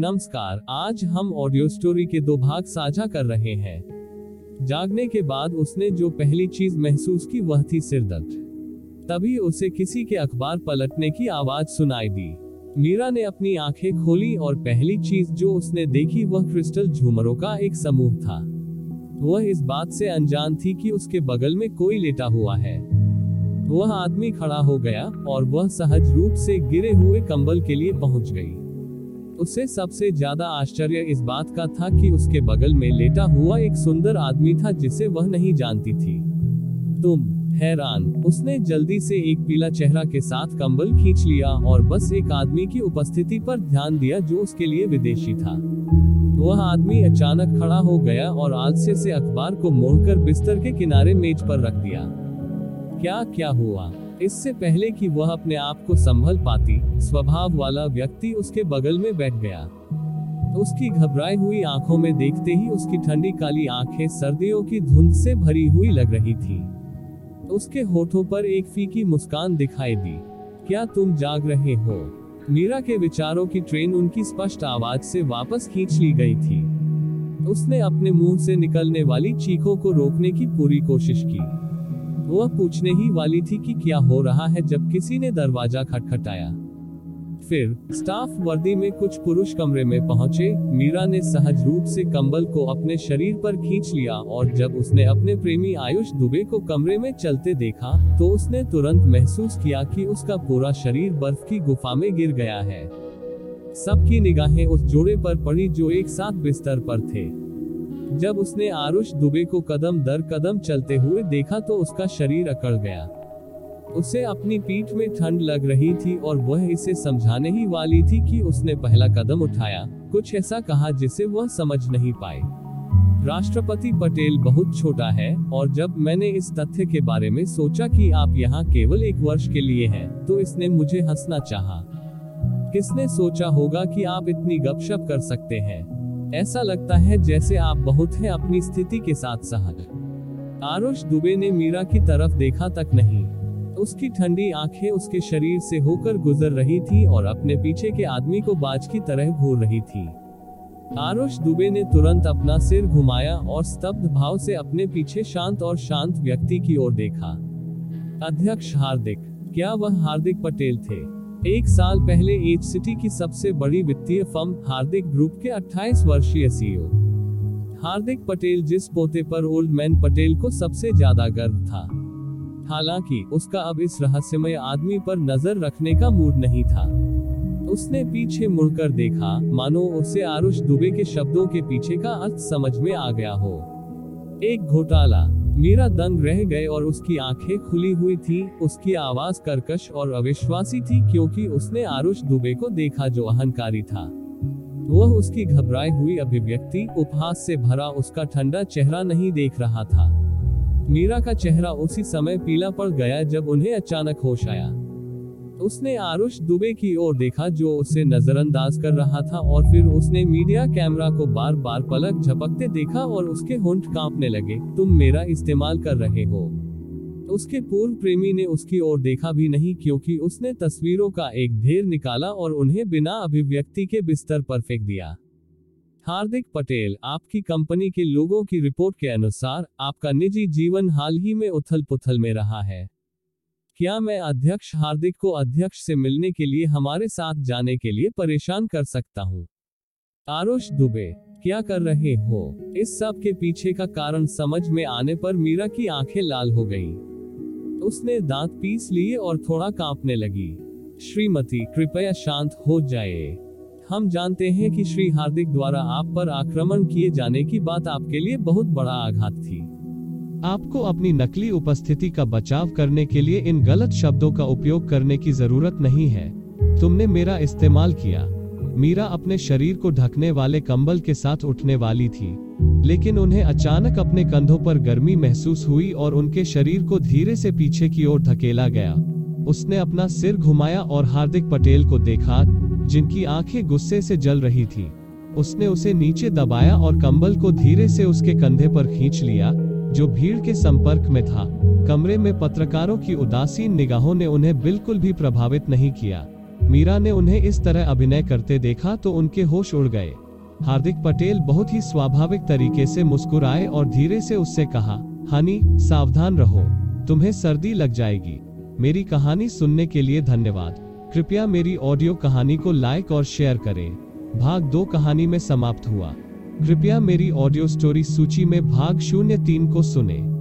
नमस्कार, आज हम ऑडियो स्टोरी के दो भाग साझा कर रहे हैं। जागने के बाद उसने जो पहली चीज़ महसूस की वह थी सिरदर्द। तभी उसे किसी के अखबार पलटने की आवाज़ सुनाई दी। मीरा ने अपनी आँखें खोली और पहली चीज़ जो उसने देखी वह क्रिस्टल झूमरों का एक समूह था। वह इस बात से अनजान थी कि उसके बगल में कोई लेटा हुआ है। वह आदमी खड़ा हो गया और वह सहज रूप से गिरे हुए कंबल के लिए पहुँच गई। उसे सबसे ज़्यादा आश्चर्य इस बात का था कि उसके बगल में लेटा हुआ एक सुंदर आदमी था जिसे वह नहीं जानती थी। तुम, हैरान, उसने जल्दी से एक पीला चेहरा के साथ कंबल खींच लिया और बस एक आदमी की उपस्थिति पर ध्यान दिया जो उसके लिए विदेशी था। वह आदमी अचानक खड़ा हो गया और आलसे से अखबार को मोड़कर बिस्तर के किनारे मेज पर रख दिया। क्या क्या हुआ? इससे पहले कि वह अपने आप को संभल पाती, स्वभाव वाला व्यक्ति उसके बगल में बैठ गया। उसकी घबराई हुई आँखों में देखते ही उसकी ठंडी काली आँखें सर्दियों की धुंध से भरी हुई लग रही थी। उसके होठों पर एक फीकी मुस्कान दिखाई दी। क्या तुम जाग रहे हो? मीरा के विचारों की ट्रेन उनकी स्पष्ट आवाज़ से वापस खींच ली गई थी। उसने अपने मुँह से निकलने वाली चीखों को रोकने की पूरी कोशिश की। वह पूछने ही वाली थी कि क्या हो रहा है जब किसी ने दरवाज़ा खटखटाया। फिर, स्टाफ वर्दी में कुछ पुरुष कमरे में पहुँचे। मीरा ने सहज रूप से कंबल को अपने शरीर पर खींच लिया और जब उसने अपने प्रेमी आयुष दुबे को कमरे में चलते देखा तो उसने तुरंत महसूस किया कि उसका पूरा शरीर बर्फ़ की गुफा में गिर गया है। सबकी निगाहें उस जोड़े पर पड़ी जो एक साथ बिस्तर पर थे। जब उसने आरुष दुबे को कदम दर कदम चलते हुए देखा तो उसका शरीर अकड़ गया। उसे अपनी पीठ में ठंड लग रही थी और वह इसे समझाने ही वाली थी कि उसने पहला कदम उठाया। कुछ ऐसा कहा जिसे वह समझ नहीं पाए। राष्ट्रपति पटेल बहुत छोटा है और जब मैंने इस तथ्य के बारे में सोचा कि आप यहाँ केवल एक वर्ष के लिए हैं, तो इसने मुझे हंसना चाहा। किसने सोचा होगा कि आप इतनी गपशप कर सकते हैं? ऐसा लगता है जैसे आप बहुत हैं अपनी स्थिति के साथ सहज। आरुष दुबे ने मीरा की तरफ़ देखा तक नहीं। उसकी ठंडी आँखें उसके शरीर से होकर गुजर रही थी और अपने पीछे के आदमी को बाज की तरह घूर रही थी। आरुष दुबे ने तुरंत अपना सिर घुमाया और स्तब्ध भाव से अपने पीछे शांत और शांत व्यक्ति की ओर देखा। अध्यक्ष हार्दिक, क्या वह हार्दिक पटेल थे? एक साल पहले एच सिटी की सबसे बड़ी वित्तीय फर्म हार्दिक ग्रुप के 28 वर्षीय सीईओ हार्दिक पटेल जिस पोते पर ओल्ड मैन पटेल को सबसे ज़्यादा गर्व था। हालाँकि, उसका अब इस रहस्यमय आदमी पर नज़र रखने का मूड नहीं था। उसने पीछे मुड़कर देखा, मानो उसे आरुष दुबे के शब्दों के पीछे का अर्थ समझ में आ गया हो। एक घोटाला। मीरा दंग रह गए और उसकी आँखें खुली हुई थी, उसकी आवाज़ कर्कश और अविश्वासी थी क्योंकि उसने आरुष दुबे को देखा जो अहंकारी था। वह उसकी घबराई हुई अभिव्यक्ति, उपहास से भरा उसका ठंडा चेहरा नहीं देख रहा था। मीरा का चेहरा उसी समय पीला पड़ गया जब उन्हें अचानक होश आया। उसने आरुष दुबे की ओर देखा जो उसे नजरअंदाज कर रहा था और फिर उसने मीडिया कैमरा को बार बार पलक झपकते देखा और उसके होंठ कांपने लगे, तुम मेरा इस्तेमाल कर रहे हो। उसके पूर्व प्रेमी ने उसकी ओर देखा भी नहीं क्योंकि उसने तस्वीरों का एक ढेर निकाला और उन्हें बिना अभिव्यक्ति के बिस्तर पर फेंक दिया। हार्दिक पटेल, आपकी कंपनी के लोगों की रिपोर्ट के अनुसार, आपका निजी जीवन हाल ही में उथल पुथल में रहा है। क्या मैं अध्यक्ष हार्दिक को अध्यक्ष से मिलने के लिए हमारे साथ जाने के लिए परेशान कर सकता हूँ? आरुष दुबे, क्या कर रहे हो? इस सब के पीछे का कारण समझ में आने पर मीरा की आँखें लाल हो गई। उसने दांत पीस लिए और थोड़ा कांपने लगी। श्रीमती, कृपया शांत हो जाए। हम जानते हैं कि श्री हार्दिक द्वारा आप पर आक्रमण किए जाने की बात आपके लिए बहुत बड़ा आघात थी। आपको अपनी नकली उपस्थिति का बचाव करने के लिए इन गलत शब्दों का उपयोग करने की ज़रूरत नहीं है। तुमने मेरा इस्तेमाल किया। मीरा अपने शरीर को ढकने वाले कंबल के साथ उठने वाली थी, लेकिन उन्हें अचानक अपने कंधों पर गर्मी महसूस हुई और उनके शरीर को धीरे से पीछे की ओर धकेला गया। उसने अपना सिर घुमाया और हार्दिक पटेल को देखा, जिनकी आँखें गुस्से से जल रही थी। उसने उसे नीचे दबाया और कंबल को धीरे से उसके कंधे पर खींच लिया। जो भीड़ के संपर्क में था। कमरे में पत्रकारों की उदासीन निगाहों ने उन्हें बिल्कुल भी प्रभावित नहीं किया। मीरा ने उन्हें इस तरह अभिनय करते देखा तो उनके होश उड़ गए। हार्दिक पटेल बहुत ही स्वाभाविक तरीके से मुस्कुराए और धीरे से उससे कहा, हनी, सावधान रहो। तुम्हें सर्दी लग जाएगी। मेरी कहानी सुनने के लिए धन्यवाद। कृपया मेरी ऑडियो कहानी को लाइक और शेयर करें। भाग दो कहानी में समाप्त हुआ। कृपया मेरी ऑडियो स्टोरी सूची में भाग शून्य तीन को सुने।